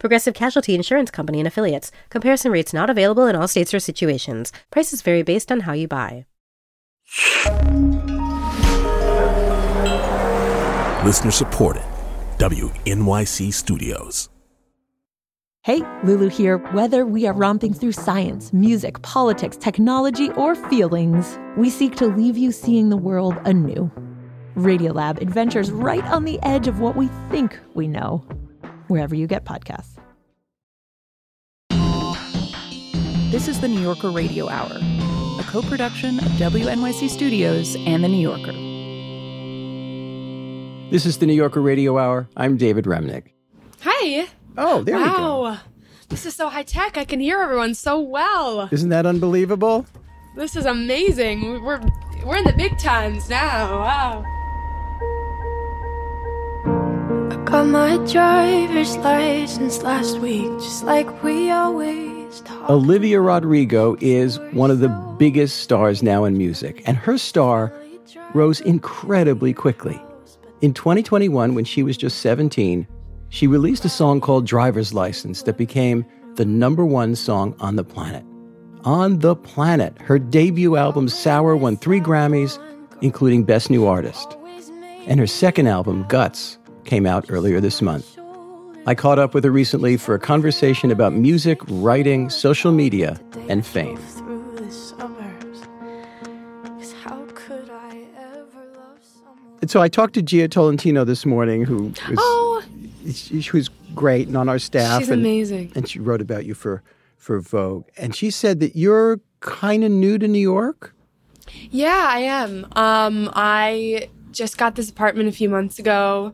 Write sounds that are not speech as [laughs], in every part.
Progressive Casualty Insurance Company and affiliates. Comparison rates not available in all states or situations. Prices vary based on how you buy. Listener supported. WNYC Studios. Hey, Lulu here. Whether we are romping through science, music, politics, technology, or feelings, we seek to leave you seeing the world anew. Radiolab adventures right on the edge of what we think we know wherever you get podcasts. This is the New Yorker Radio Hour, a co production of WNYC Studios and The New Yorker. This is the New Yorker Radio Hour. I'm David Remnick. Hi. Oh, there we go. Wow. This is so high tech. I can hear everyone so well. Isn't that unbelievable? This is amazing. We're we're in the big times now. Wow. I got my driver's license last week, just like we always talk. Olivia Rodrigo is one of the biggest stars now in music, and her star rose incredibly quickly. In 2021, when she was just 17, she released a song called Driver's License that became the number one song on the planet. On the planet. Her debut album, Sour, won three Grammys, including Best New Artist. And her second album, Guts, came out earlier this month. I caught up with her recently for a conversation about music, writing, social media, and fame. Through the suburbs. 'Cause how could I ever love someone? And so I talked to Jia Tolentino this morning, who was, Oh, she, she was great and on our staff. she's and, amazing. And she wrote about you for, for Vogue. And she said that you're kind of new to New York. Yeah, I am. Um, I just got this apartment a few months ago.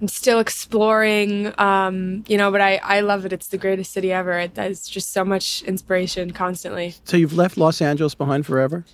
I'm still exploring, um, you know, but I, I love it. It's the greatest city ever. It has just so much inspiration constantly. So you've left Los Angeles behind forever?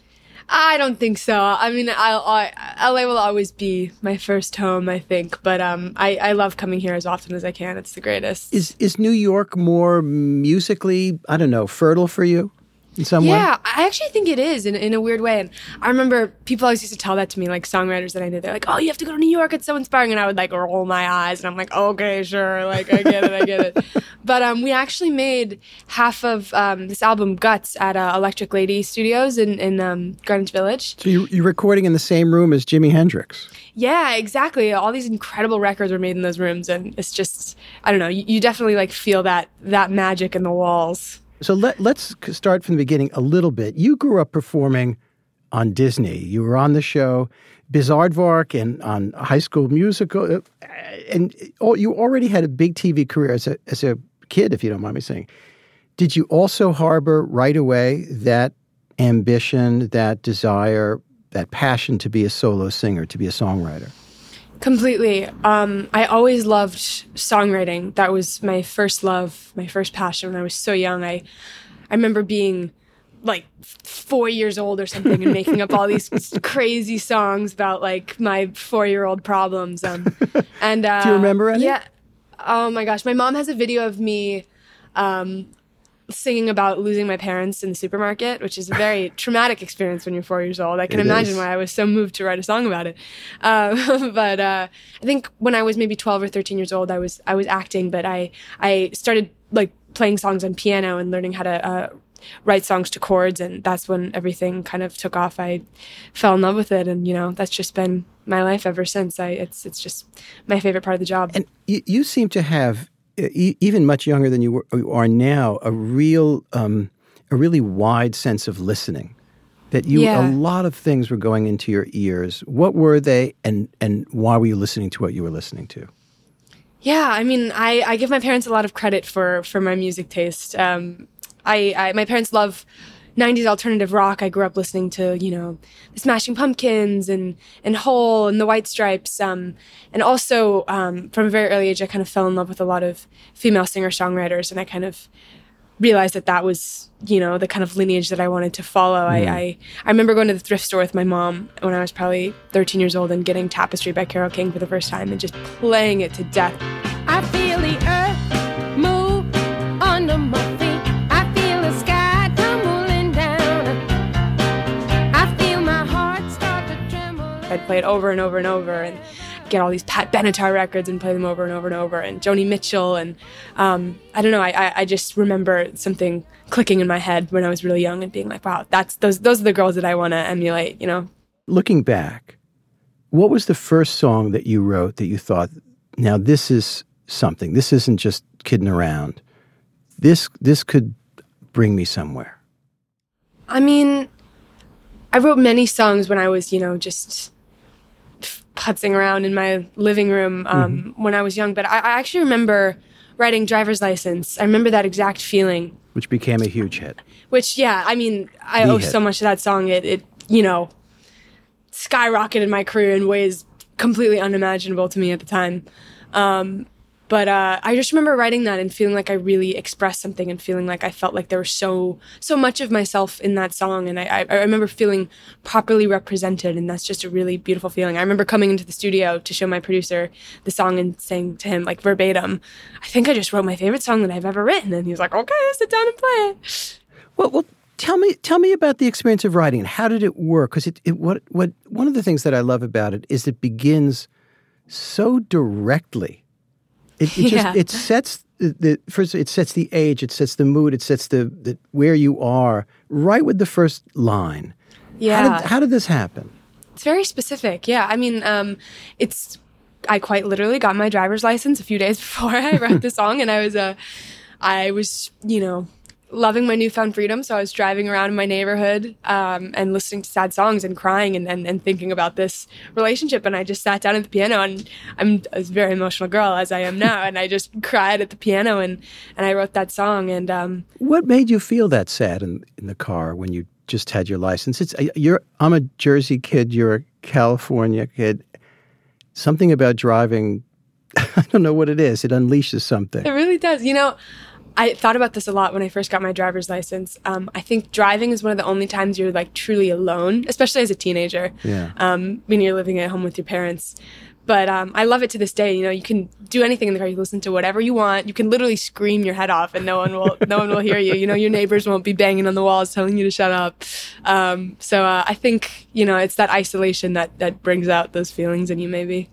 I don't think so. I mean, I'll, I, LA will always be my first home, I think. But um, I, I love coming here as often as I can. It's the greatest. Is is New York more musically, I don't know, fertile for you in some way? Yeah, I actually think it is in, in a weird way. And I remember people always used to tell that to me, like songwriters that I knew. They're like, oh, you have to go to New York. It's so inspiring. And I would like roll my eyes and I'm like, okay, sure. Like, I get it. I get it. [laughs] But um, we actually made half of um, this album, Guts, at uh, Electric Lady Studios in, in um, Greenwich Village. So you, you're recording in the same room as Jimi Hendrix. Yeah, exactly. All these incredible records were made in those rooms. And it's just, I don't know, you, you definitely like feel that, that magic in the walls. So let, let's start from the beginning a little bit. You grew up performing on Disney. You were on the show Bizaardvark and on High School Musical, uh, and you already had a big TV career as a as a kid, if you don't mind me saying. Did you also harbor right away that ambition, that desire, that passion to be a solo singer, to be a songwriter? Completely. Um, I always loved songwriting. That was my first love, my first passion when I was so young. I, I remember being like four years old or something and making up all these [laughs] crazy songs about like my four year old problems. Um, and uh, [laughs] Do you remember any? Yeah. Oh my gosh, my mom has a video of me. Um, singing about losing my parents in the supermarket, which is a very [laughs] traumatic experience when you're four years old. I can It imagine is. why I was so moved to write a song about it. Uh, [laughs] but uh, I think when I was maybe 12 or 13 years old, I was I was acting, but I I started like playing songs on piano and learning how to. Uh, write songs to chords and that's when everything kind of took off i fell in love with it and you know that's just been my life ever since i it's it's just my favorite part of the job And you, you seem to have, e- even much younger than you, were, you are now, a real, um, a really wide sense of listening. That you, Yeah. a lot of things were going into your ears. What were they, and and why were you listening to what you were listening to? Yeah, I mean, I, I give my parents a lot of credit for for my music taste. Um, I, I my parents love 90s alternative rock. I grew up listening to, you know, the Smashing Pumpkins and and Hole and the White Stripes. Um, and also um, from a very early age, I kind of fell in love with a lot of female singer songwriters, and I kind of realized that that was you know the kind of lineage that I wanted to follow. I, I I remember going to the thrift store with my mom when I was probably 13 years old and getting Tapestry by Carole King for the first time and just playing it to death. I feel the earth I'd play it over and over and over and get all these Pat Benatar records and play them over and over and over and Joni Mitchell and um, I don't know I, I I just remember something clicking in my head when I was really young and being like wow that's those those are the girls that I want to emulate you know Looking back, what was the first song that you wrote that you thought, now this is something. This isn't just kidding around. This this could bring me somewhere. I mean, I wrote many songs when I was, you know, just putzing around in my living room um, when I was young. But I, I actually remember writing "Driver's License." I remember that exact feeling. Which became a huge hit. Which, yeah, I mean, I The owe hit. so much to that song. It, it, you know, skyrocketed my career in ways completely unimaginable to me at the time. Um, but uh, I just remember writing that and feeling like I really expressed something and feeling like I felt like there was so so much of myself in that song, and I, I, remember feeling properly represented, and that's just a really beautiful feeling. I remember coming into the studio to show my producer the song and saying to him like verbatim, "I think I just wrote my favorite song that I've ever written," and he was like, "Okay, sit down and play it." Well, well, tell me, tell me about the experience of writing how did it work? Because it, it, what, what, one of the things that I love about it is it begins so directly. It, it Yeah. just it sets the, first. It sets the age. It sets the mood. It sets the, the where you are right with the first line. Yeah, How did, how did this happen? It's very specific. Yeah. I mean, um, it's, I quite literally got my driver's license a few days [laughs] before I wrote the song. And I was, uh, I was, you know, loving my newfound freedom. So I was driving around in my neighborhood um, and listening to sad songs and crying and, and, and thinking about this relationship. And I just sat down at the piano and I'm a very emotional girl as I am now. and I just cried at the piano and, and I wrote that song. And um, What made you feel that sad in, in the car when you just had your license? It's uh, you're. I'm a Jersey kid. You're a California kid. Something about driving. [laughs] I don't know what it is. It unleashes something. It really does. You know, I thought about this a lot when I first got my driver's license. Um, I think driving is one of the only times you're like truly alone, especially as a teenager. Yeah. Um, when you're living at home with your parents. But um, I love it to this day. You know, you can do anything in the car. You listen to whatever you want. You can literally scream your head off, and no one will no one will hear you. You know, your neighbors won't be banging on the walls telling you to shut up. Um, so uh, I think you know it's that isolation that that brings out those feelings in you. Maybe.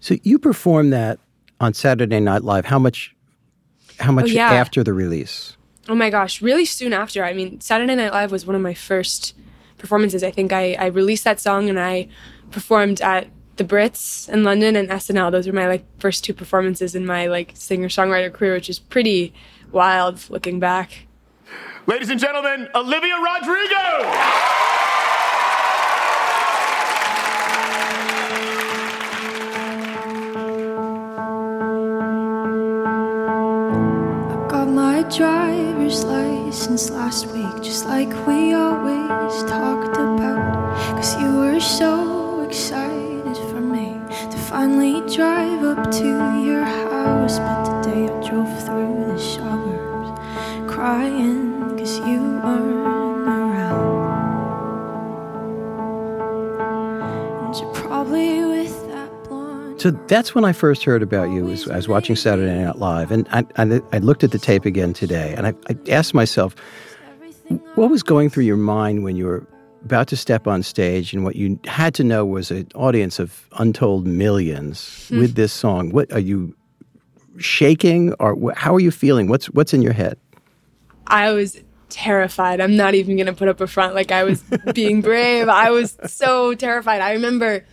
So you performed that on Saturday Night Live. How much? How much oh, yeah. after the release? Oh my gosh, really soon after. I mean, Saturday Night Live was one of my first performances. I think I, I released that song and I performed at the Brits in London and SNL. Those were my like first two performances in my like singer songwriter career, which is pretty wild looking back. Ladies and gentlemen, Olivia Rodrigo! Driver's license last week, just like we always talked about. Cause you were so excited for me to finally drive up to your house. But today I drove through the suburbs crying cause you weren't So that's when I first heard about you. Was I was watching Saturday Night Live, and I, I, I looked at the tape again today, and I, I asked myself, what was going through your mind when you were about to step on stage, and what you had to know was an audience of untold millions hmm. with this song. What are you shaking, or how are you feeling? What's what's in your head? I was terrified. I'm not even gonna put up a front like I was being brave. I was so terrified. I remember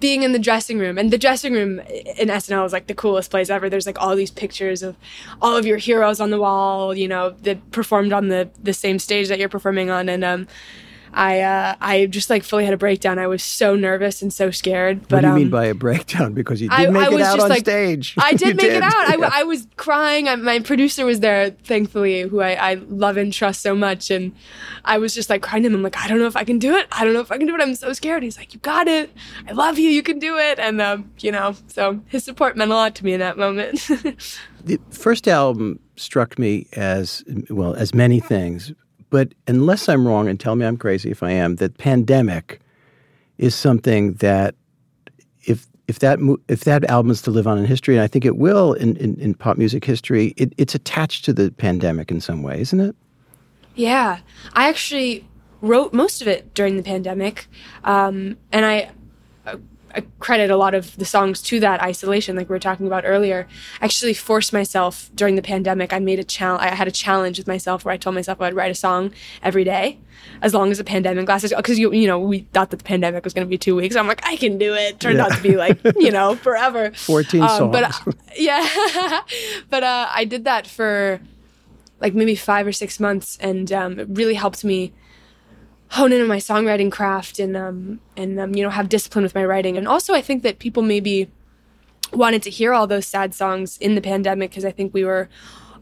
being in the dressing room, and the dressing room in SNL is like the coolest place ever. There's like all these pictures of all of your heroes on the wall, you know, that performed on the the same stage that you're performing on, and um. I uh, I just like fully had a breakdown. I was so nervous and so scared. But what do you um, mean by a breakdown? Because you did I, make I it was out just on like stage. I [laughs] did make it out. I, I was crying. I, my producer was there, thankfully, who I, I love and trust so much. And I was just like crying to him. I'm like, I don't know if I can do it. I don't know if I can do it. I'm so scared. He's like, you got it. I love you. You can do it. And um, you know, so his support meant a lot to me in that moment. [laughs] the first album struck me as well as many things, but unless I'm wrong, and tell me I'm crazy if I am, that pandemic is something that if if that if that album is to live on in history, and I think it will in, in, in pop music history, it, it's attached to the pandemic in some way, isn't it? Yeah, I actually wrote most of it during the pandemic, um, and I, I credit a lot of the songs to that isolation, like we were talking about earlier. I actually forced myself during the pandemic. I made a challenge. I had a challenge with myself where I told myself I'd write a song every day, as long as the pandemic lasted. Because you you know we thought that the pandemic was going to be two weeks. I'm like I can do it. Turned Yeah. out to be like [laughs] you know forever. 14 Um, But uh, [laughs] [laughs] yeah, but uh, I did that for like maybe five or six months, and um, it really helped me hone in on my songwriting craft and um, and um, you know have discipline with my writing. And also, I think that people maybe wanted to hear all those sad songs in the pandemic because I think we were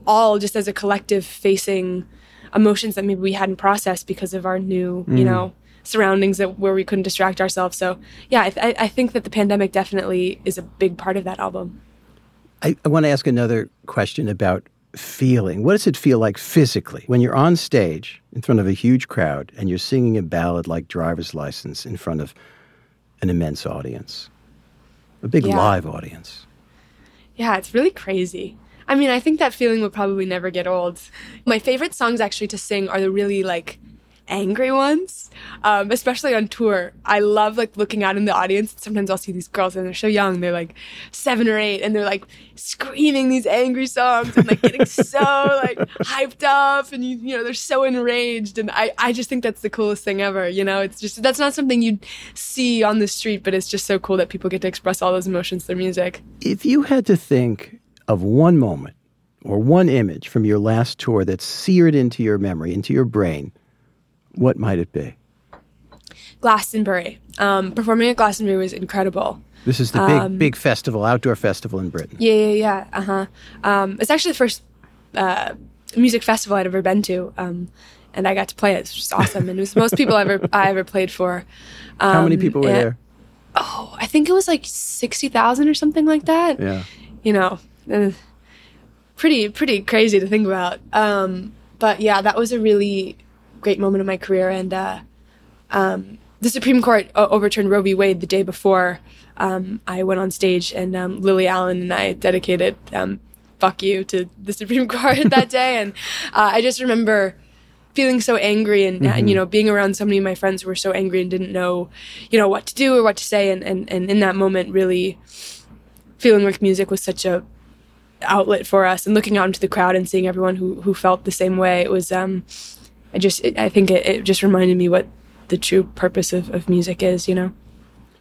all just as a collective facing emotions that maybe we hadn't processed because of our new you know surroundings that where we couldn't distract ourselves. So yeah, I, I I think that the pandemic definitely is a big part of that album. I, I want to ask another question about feeling. What does it feel like physically when you're on stage in front of a huge crowd and you're singing a ballad like Driver's License in front of an immense audience, a big Yeah. live audience? Yeah, it's really crazy. I mean, I think that feeling will probably never get old. My favorite songs actually to sing are the really like angry ones, um, especially on tour. I love like looking out in the audience. Sometimes I'll see these girls and they're so young. They're like seven or eight and they're like screaming these angry songs and like getting [laughs] so like hyped up and you, you know, they're so enraged. And I, I just think that's the coolest thing ever. You know, it's just, that's not something you'd see on the street, but it's just so cool that people get to express all those emotions through music. If you had to think of one moment or one image from your last tour that's seared into your memory, into your brain, what might it be? Glastonbury. Um, performing at Glastonbury was incredible. This is the big, Um, big festival, outdoor festival in Britain. Yeah, yeah, yeah. Uh huh. Um, it's actually the first uh, music festival I'd ever been to, um, and I got to play it. It's just awesome, and it was the most people I ever I ever played for. Um, How many people were and- there? Oh, I think it was like sixty thousand or something like that. Yeah. You know, uh, pretty pretty crazy to think about. Um, but yeah, that was a really great moment in my career, and uh, um, the Supreme Court o- overturned Roe v. Wade the day before um, I went on stage, and um, Lily Allen and I dedicated um, "Fuck You" to the Supreme [laughs] Court that day, and uh, I just remember feeling so angry and, and you know being around so many of my friends who were so angry and didn't know you know what to do or what to say. And and, and in that moment really feeling like music was such a outlet for us and looking out into the crowd and seeing everyone who who felt the same way. It was um i just it, i think it, it just reminded me what the true purpose of, of music is you know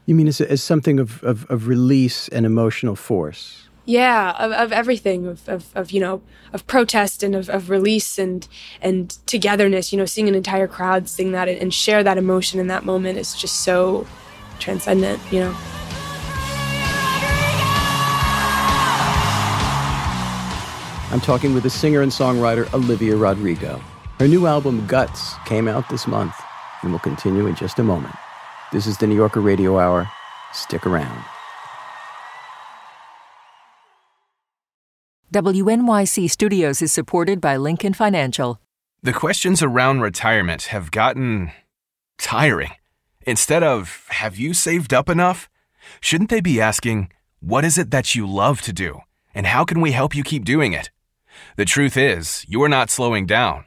You mean as, as something of, of, of release and emotional force? yeah of, of everything of, of, of you know of protest and of, of release and and togetherness you know seeing an entire crowd sing that and, and share that emotion in that moment is just so transcendent you know I'm talking with the singer and songwriter Olivia Rodrigo. Her new album, Guts, came out this month and will continue in just a moment. This is the New Yorker Radio Hour. Stick around. WNYC Studios is supported by Lincoln Financial. The questions around retirement have gotten tiring. Instead of, have you saved up enough? Shouldn't they be asking, what is it that you love to do? And how can we help you keep doing it? The truth is, you're not slowing down.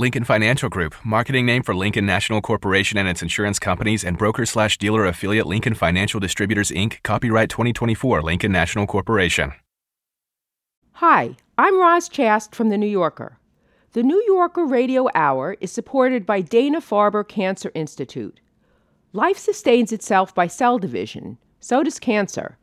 Lincoln Financial Group, marketing name for Lincoln National Corporation and its insurance companies, and broker slash dealer affiliate Lincoln Financial Distributors Inc., copyright 2024, Lincoln National Corporation. Hi, I'm Roz Chast from The New Yorker. The New Yorker Radio Hour is supported by Dana Farber Cancer Institute. Life sustains itself by cell division, so does cancer.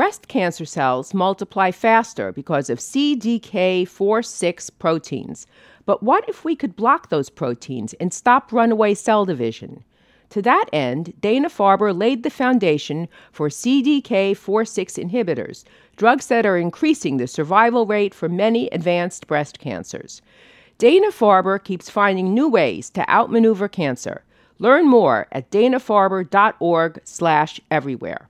Breast cancer cells multiply faster because of CDK4-6 proteins but what if we could block those proteins and stop runaway cell division? To that end, Dana Farber laid the foundation for CDK4-6 inhibitors, drugs that are increasing the survival rate for many advanced breast cancers. Dana Farber keeps finding new ways to outmaneuver cancer. Learn more at danafarber.org/everywhere.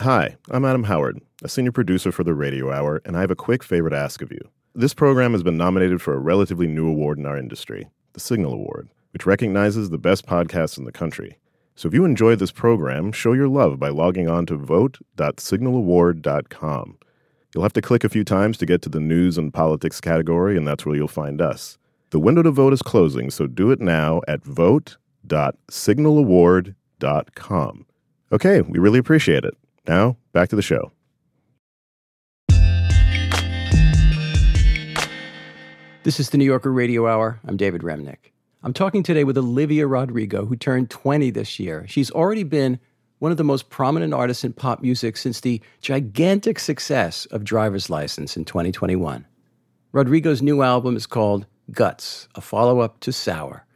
Hi, I'm Adam Howard, a senior producer for the Radio Hour, and I have a quick favor to ask of you. This program has been nominated for a relatively new award in our industry, the Signal Award, which recognizes the best podcasts in the country. So if you enjoy this program, show your love by logging on to vote.signalaward.com. You'll have to click a few times to get to the news and politics category, and that's where you'll find us. The window to vote is closing, so do it now at vote.signalaward.com. Okay, we really appreciate it. Now, back to the show. This is the New Yorker Radio Hour. I'm David Remnick. I'm talking today with Olivia Rodrigo, who turned 20 this year. She's already been one of the most prominent artists in pop music since the gigantic success of Driver's License in 2021. Rodrigo's new album is called Guts, a follow up to Sour.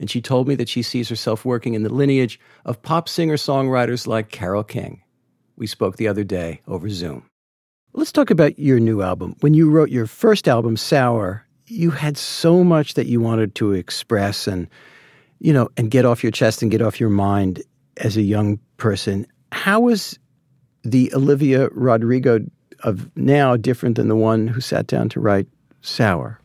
And she told me that she sees herself working in the lineage of pop singer songwriters like Carole King. We spoke the other day over Zoom. Let's talk about your new album. When you wrote your first album, Sour, you had so much that you wanted to express and, you know, and get off your chest and get off your mind as a young person. How is the Olivia Rodrigo of now different than the one who sat down to write Sour?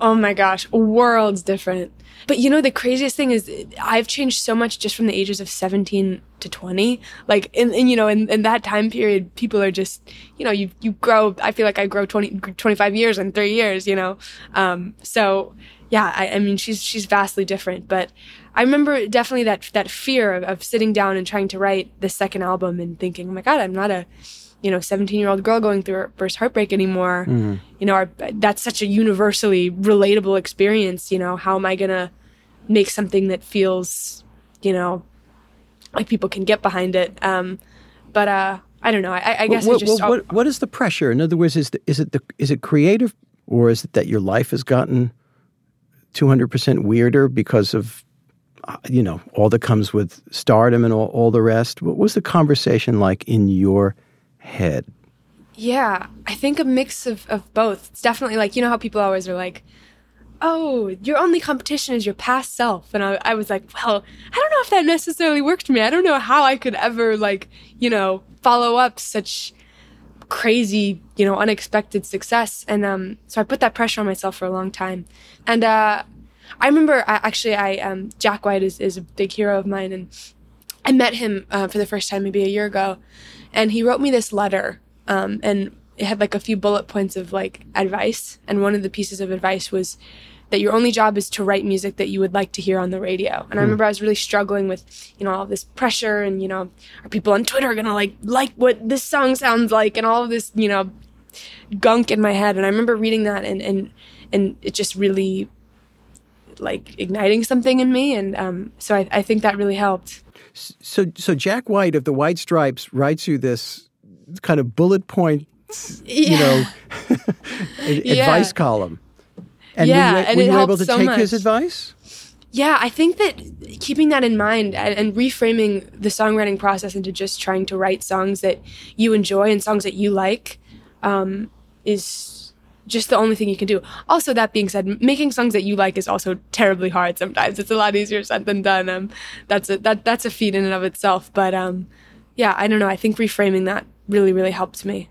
Oh my gosh, worlds different. But you know, the craziest thing is I've changed so much just from the ages of 17 to 20. Like, and, in you know, in, in that time period, people are just, you know, you, you grow, I feel like I grow 20, 25 years in three years, you know? Um, so yeah, I, I mean, she's, she's vastly different, but I remember definitely that, that fear of, of sitting down and trying to write the second album and thinking, oh my God, I'm not a, you know 17 year old girl going through her first heartbreak anymore. Mm. you know our, that's such a universally relatable experience you know how am i gonna make something that feels you know like people can get behind it? Um but uh i don't know. I, I guess well, I just well, what, what is the pressure? In other words is the, is it the is it creative or is it that your life has gotten 200% weirder because of you know all that comes with stardom and all, all the rest? What was the conversation like in your head? Yeah, I think a mix of, of both. It's definitely like, you know how people always are like, oh, your only competition is your past self. And I, I was like, well, I don't know if that necessarily worked for me. I don't know how I could ever, like, you know, follow up such crazy, you know, unexpected success. And um, so I put that pressure on myself for a long time. And uh, I remember, I, actually, I um, Jack White is, is a big hero of mine. And I met him uh, for the first time maybe a year ago and he wrote me this letter um, and it had like a few bullet points of like advice. And one of the pieces of advice was that your only job is to write music that you would like to hear on the radio. And i hmm. remember i was really struggling with you know all this pressure and you know are people on twitter gonna like like what this song sounds like? And all of this you know gunk in my head. And i remember reading that and and and it just really like igniting something in me, and um, so I, I think that really helped. So, so Jack White of the White Stripes writes you this kind of bullet point, you know, [laughs] Yeah. advice column. And Yeah, were you, and were you able to so take his advice? Yeah, I think that keeping that in mind and, and reframing the songwriting process into just trying to write songs that you enjoy and songs that you like um, is just the only thing you can do. Also, that being said, making songs that you like is also terribly hard sometimes. It's a lot easier said than done. Um, that's a that that's a feat in and of itself. But um, yeah, I don't know. I think reframing that really really helped me.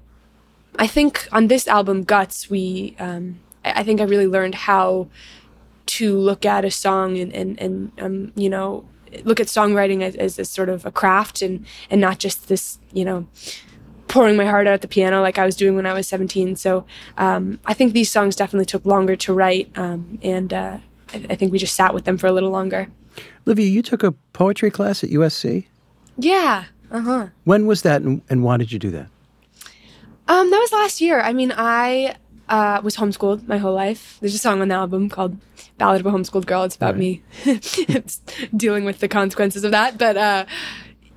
I think on this album, Guts, we um, I, I think I really learned how to look at a song and and, and um, you know look at songwriting as, as a sort of a craft and and not just this you know pouring my heart out at the piano like I was doing when I was 17. So um, I think these songs definitely took longer to write, um, and uh, I, I think we just sat with them for a little longer. Livia, you took a poetry class at USC. Yeah. Uh huh. When was that, and, and why did you do that? Um, that was last year. I mean, I uh, was homeschooled my whole life. There's a song on the album called "Ballad of a Homeschooled Girl." It's about me it's [laughs] dealing with the consequences of that. But uh,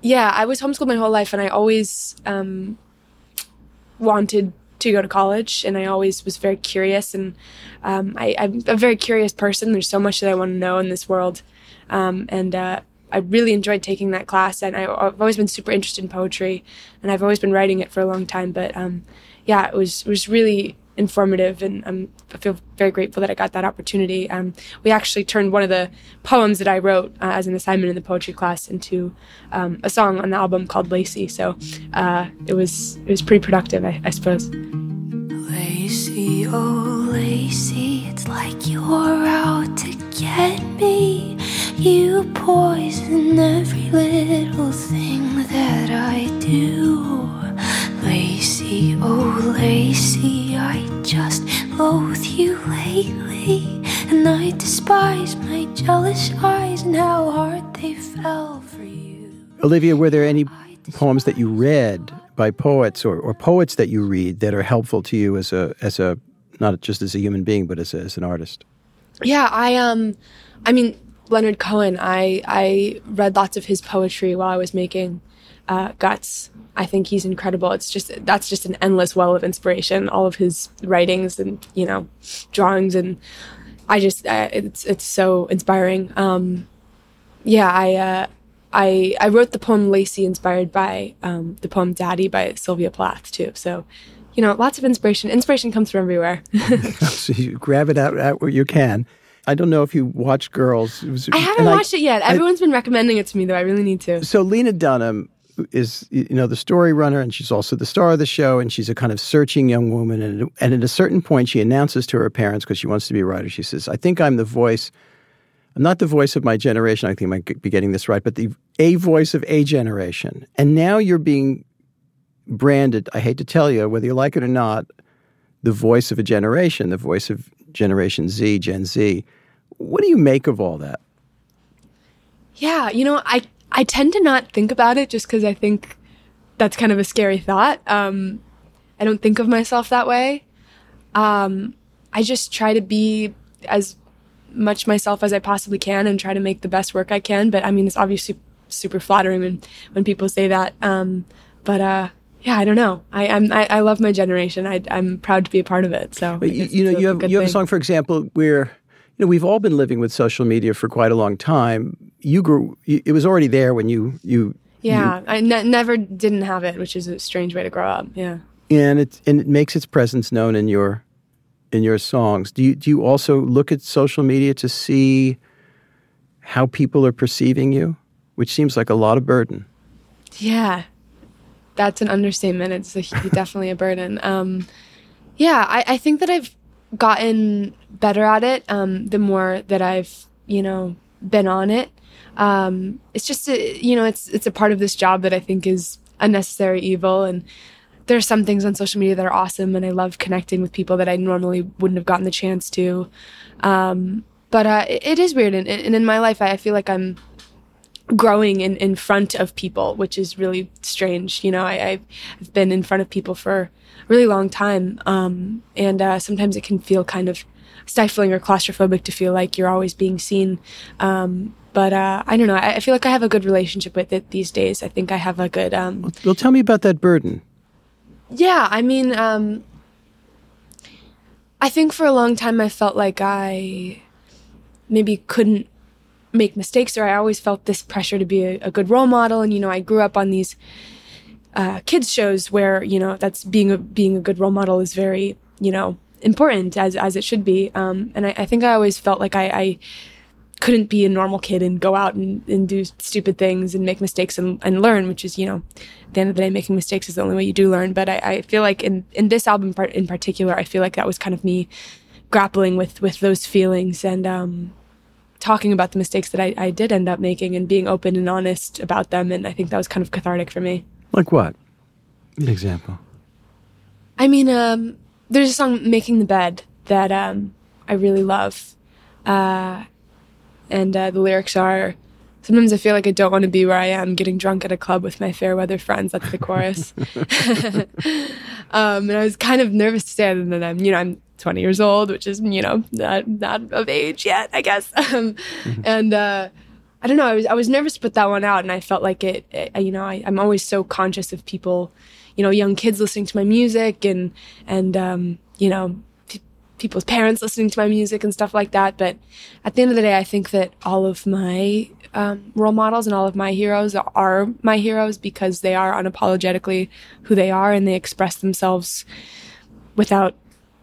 yeah, I was homeschooled my whole life, and I always um, wanted to go to college, and I always was very curious. And um, I, I'm a very curious person. There's so much that I want to know in this world, um, and uh, I really enjoyed taking that class. And I, I've always been super interested in poetry, and I've always been writing it for a long time. But um, yeah, it was it was really informative, and um, I feel very grateful that I got that opportunity. Um, we actually turned one of the poems that I wrote uh, as an assignment in the poetry class into um, a song on the album called "Lacey." So uh, it was it was pretty productive, I, I suppose. Lacey, oh Lacey, it's like you're out to get me. You poison every little thing that I do. Lacey, oh Lacey, I just loathe you lately. And I despise my jealous eyes and how hard they fell for you. Olivia, were there any poems that you read by poets or, or poets that you read that are helpful to you as a as a not just as a human being but as, a, as an artist? Yeah, I um, I mean Leonard Cohen. I I read lots of his poetry while I was making uh, Guts. I think he's incredible. It's just that's just an endless well of inspiration. All of his writings and you know drawings and I just uh, it's it's so inspiring. Um, yeah, I uh, I I wrote the poem Lacey inspired by um, the poem Daddy by Sylvia Plath too. So you know, lots of inspiration. Inspiration comes from everywhere. [laughs] [laughs] so you grab it out, out where you can. I don't know if you watch Girls. Was, I haven't watched it yet. I- Everyone's been recommending it to me, though. I really need to. So Lena Dunham is you know the story runner and she's also the star of the show and she's a kind of searching young woman and and at a certain point she announces to her parents because she wants to be a writer she says I think I'm the voice I'm not the voice of my generation I think I might be getting this right but the a voice of a generation. And now you're being branded I hate to tell you whether you like it or not the voice of a generation the voice of generation Z Gen Z. What do you make of all that? Yeah, you know, I I tend to not think about it just because I think that's kind of a scary thought. Um, I don't think of myself that way. Um, I just try to be as much myself as I possibly can and try to make the best work I can. But I mean, it's obviously super flattering when when people say that. Um, but uh, yeah, I don't know. I I'm, I, I love my generation. I, I'm proud to be a part of it. So But you, you know, you have you have a song, for example, where you know we've all been living with social media for quite a long time. You grew; it was already there when you you Yeah, I ne- never didn't have it, which is a strange way to grow up. Yeah. and it and it makes its presence known in your in your songs. Do you do you also look at social media to see how people are perceiving you, which seems like a lot of burden? Yeah, that's an understatement. It's a, [laughs] definitely a burden. Um, yeah, I, I think that I've gotten better at it um, the more that I've you know been on it. Um, it's just a, you know it's it's a part of this job that I think is a necessary evil, and there are some things on social media that are awesome, and I love connecting with people that I normally wouldn't have gotten the chance to. Um, but uh, it, it is weird, and, and in my life, I, feel like I'm growing in, in front of people, which is really strange. You know, I, I've, I've been in front of people for a really long time. Um, and uh, sometimes it can feel kind of stifling or claustrophobic to feel like you're always being seen. Um, but uh, I don't know. I, I, feel like I have a good relationship with it these days. I think I have a good. Um, well, tell me about that burden. Yeah, I mean, um, I think for a long time I felt like I maybe couldn't make mistakes, or I always felt this pressure to be a, a good role model. And you know, I grew up on these uh, kids shows where you know that's being a being a good role model is very you know important as as it should be. Um, and I, I, think I always felt like I, I, couldn't be a normal kid and go out and, and do stupid things and make mistakes and, and learn, which is you know, at the end of the day, making mistakes is the only way you do learn. But I, I feel like in in this album part in particular, I feel like that was kind of me grappling with with those feelings and um, talking about the mistakes that I, I did end up making and being open and honest about them. And I think that was kind of cathartic for me. Like what? An example. I mean, um, there's a song "Making the Bed" that um, I really love, uh, and uh, the lyrics are. Sometimes I feel like I don't want to be where I am, getting drunk at a club with my fair weather friends. That's the chorus. [laughs] [laughs] um, and I was kind of nervous to say it, and then I'm, you know, I'm 20 years old, which is, you know, not not of age yet, I guess. [laughs] Um, mm-hmm. And uh, I don't know. I was I was nervous to put that one out, and I felt like it. it you know, I, I'm always so conscious of people you know young kids listening to my music and and um, you know people's parents listening to my music and stuff like that. But at the end of the day, I think that all of my um, role models and all of my heroes are my heroes because they are unapologetically who they are and they express themselves without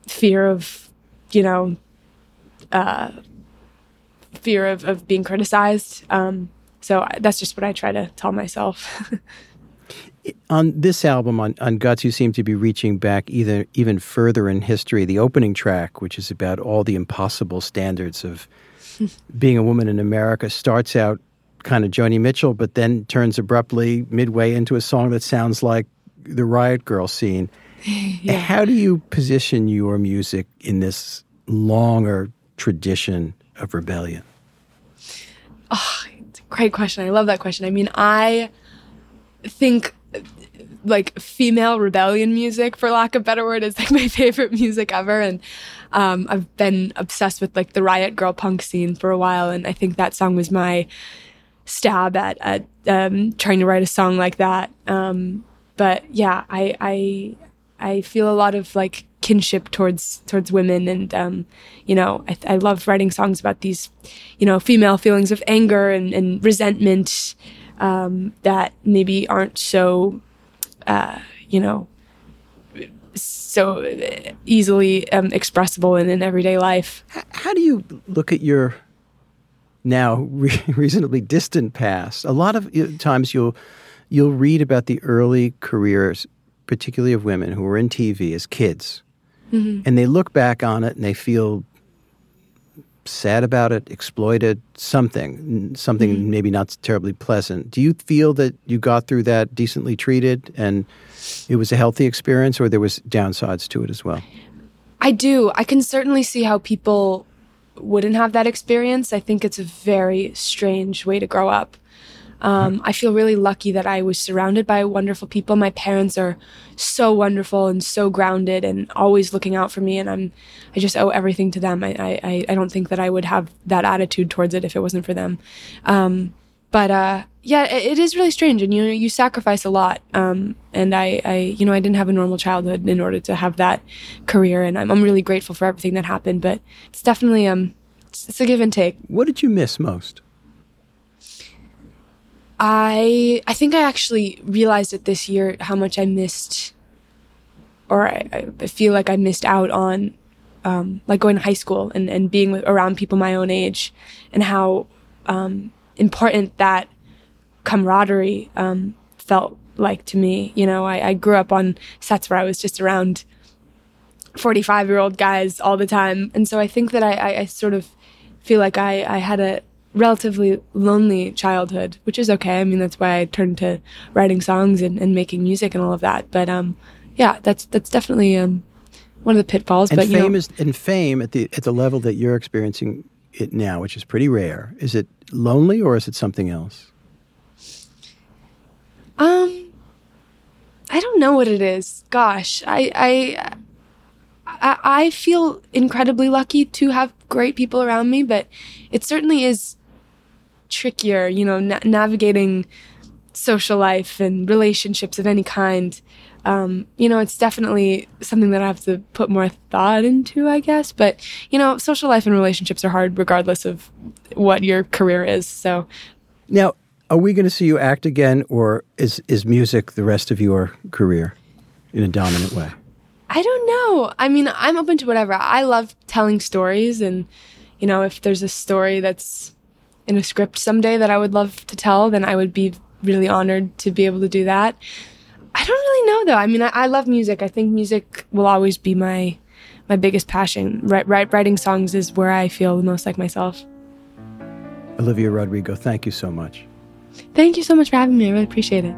fear of you know uh, fear of, of being criticized. Um, so that's just what I try to tell myself. [laughs] on this album on, on guts you seem to be reaching back either even further in history. The opening track which is about all the impossible standards of [laughs] being a woman in america starts out kind of joni mitchell but then turns abruptly midway into a song that sounds like the riot girl scene. [laughs] Yeah. how do you position your music in this longer tradition of rebellion? Oh, it's a great question. I love that question. I mean i think like female rebellion music, for lack of better word, is like [laughs] my favorite music ever. And um, I've been obsessed with like the riot girl punk scene for a while, and I think that song was my stab at at um, trying to write a song like that. Um, but yeah, I I I feel a lot of like kinship towards towards women, and um, you know, I, I love writing songs about these, you know, female feelings of anger and, and resentment um, that maybe aren't so uh, you know, so easily um, expressible in, in everyday life. How do you look at your now re- [laughs] reasonably distant past? A lot of times you'll you'll read about the early careers, particularly of women who were in TV as kids, mm-hmm. and they look back on it and they feel sad about it, exploited, something, something mm-hmm. maybe not terribly pleasant. Do you feel that you got through that decently treated and it was a healthy experience, or there was downsides to it as well? I do. I can certainly see how people wouldn't have that experience. I think it's a very strange way to grow up. Um, I feel really lucky that I was surrounded by wonderful people. My parents are so wonderful and so grounded and always looking out for me, and I'm I just owe everything to them. I I, I don't think that I would have that attitude towards it if it wasn't for them. Um, but uh, yeah, it, it is really strange, and you you sacrifice a lot. Um, and I, I you know I didn't have a normal childhood in order to have that career, and I'm, I'm really grateful for everything that happened. But it's definitely um it's, it's a give and take. What did you miss most? I I think I actually realized it this year how much I missed, or I, I feel like I missed out on, um, like going to high school and and being around people my own age, and how um, important that camaraderie um, felt like to me. You know, I, I grew up on sets where I was just around 45 year old guys all the time. And so I think that I, I, I, sort of feel like I, I had a relatively lonely childhood, which is okay. I mean, that's why I turned to writing songs and, and making music and all of that. But um, yeah, that's that's definitely um, one of the pitfalls. And but fame know, is and fame at the at the level that you're experiencing it now, which is pretty rare. Is it lonely or is it something else? Um, I don't know what it is. Gosh, I I I, I feel incredibly lucky to have great people around me, but it certainly is trickier, you know, na- navigating social life and relationships of any kind. Um, you know, it's definitely something that I have to put more thought into, I guess. But, you know, social life and relationships are hard regardless of what your career is. So, Now, are we going to see you act again, or is, is music the rest of your career in a dominant way? I don't know. I mean, I'm open to whatever. I love telling stories, and you know, if there's a story that's in a script someday that I would love to tell, then I would be really honored to be able to do that. I don't really know though. I mean, I, I love music. I think music will always be my my biggest passion. Write, write, writing songs is where I feel the most like myself. Olivia Rodrigo, thank you so much. Thank you so much for having me. I really appreciate it.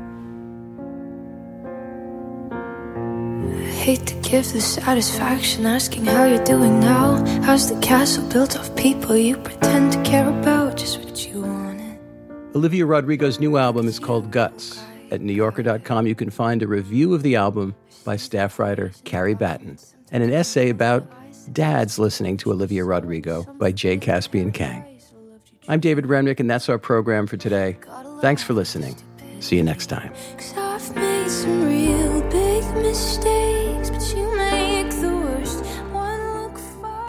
Hate to give the satisfaction asking how you're doing now. How's the castle built of people you pretend to care about? Just what you wanted. Olivia Rodrigo's new album is called Guts. At NewYorker.com, you can find a review of the album by staff writer Carrie Battan and an essay about dads listening to Olivia Rodrigo by Jay Caspian Kang. I'm David Remnick, and that's our program for today. Thanks for listening. See you next time.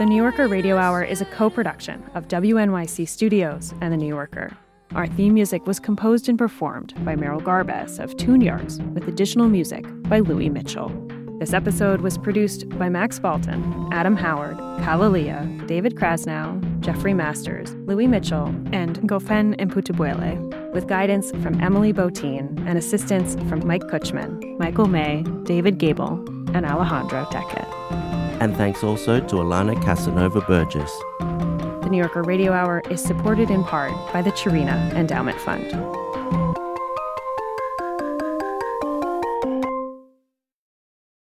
The New Yorker Radio Hour is a co production of WNYC Studios and The New Yorker. Our theme music was composed and performed by Merrill Garbus of Tune Yards, with additional music by Louis Mitchell. This episode was produced by Max Balton, Adam Howard, KalaLea, David Krasnow, Jeffrey Masters, Louis Mitchell, and Ngofeen Mputubwele, with guidance from Emily Botein and assistance from Mike Kutchman, Michael May, David Gable, and Alejandro Deckett. And thanks also to Alana Casanova Burgess. The New Yorker Radio Hour is supported in part by the Cherena Endowment Fund.